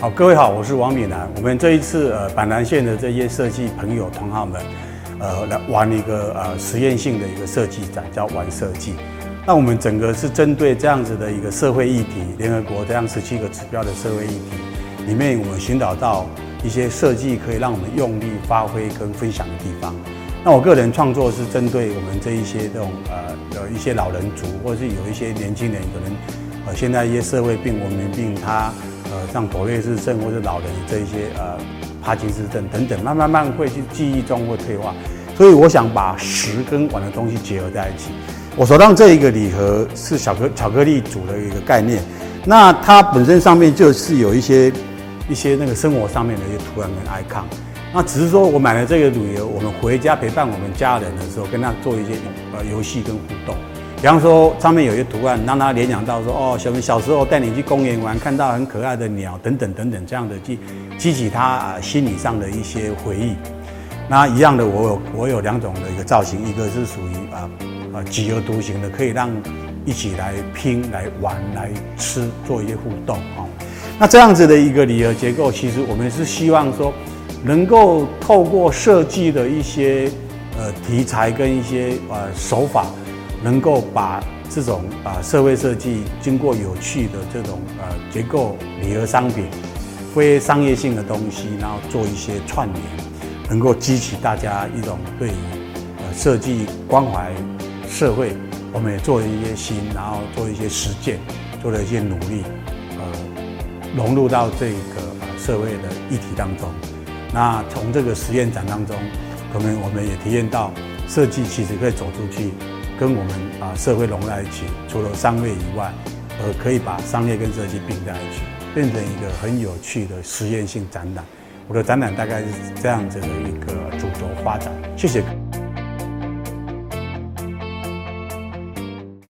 好，各位好，我是王敏南。我们这一次呃板南线的这些设计朋友同好们，呃来玩一个呃实验性的一个设计展，叫玩设计。那我们整个是针对这样子的一个社会议题，联合国这样十七个指标的社会议题里面，我们寻找到一些设计可以让我们用力发挥跟分享的地方。那我个人创作是针对我们这一些这种呃有一些老人族，或者是有一些年轻人可能呃现在一些社会病、文明病，他。呃，像妥瑞氏症或者老人这一些呃，帕金斯症等等，慢慢慢会去记忆中会退化，所以我想把食跟玩的东西结合在一起。我手上这一个礼盒是巧克巧克力组的一个概念，那它本身上面就是有一些一些那个生活上面的一些图案跟 icon。那只是说我买了这个旅游，我们回家陪伴我们家人的时候，跟他做一些呃游戏跟互动。比方说，上面有一个图案，让他联想到说，哦，小明小时候带你去公园玩，看到很可爱的鸟，等等等等，这样的激激起他啊心理上的一些回忆。那一样的，我有我有两种的一个造型，一个是属于啊啊几何图形的，可以让一起来拼、来玩、来吃，做一些互动啊。那这样子的一个礼盒结构，其实我们是希望说，能够透过设计的一些呃题材跟一些呃手法。能够把这种啊社会设计经过有趣的这种呃结构礼盒商品，非商业性的东西，然后做一些串联，能够激起大家一种对于呃设计关怀社会，我们也做了一些新，然后做一些实践，做了一些努力，呃融入到这个呃社会的议题当中。那从这个实验展当中，可能我们也体验到设计其实可以走出去。跟我们啊社会融在一起，除了商业以外，呃，可以把商业跟设计并在一起，变成一个很有趣的实验性展览。我的展览大概是这样子的一个主轴发展。谢谢。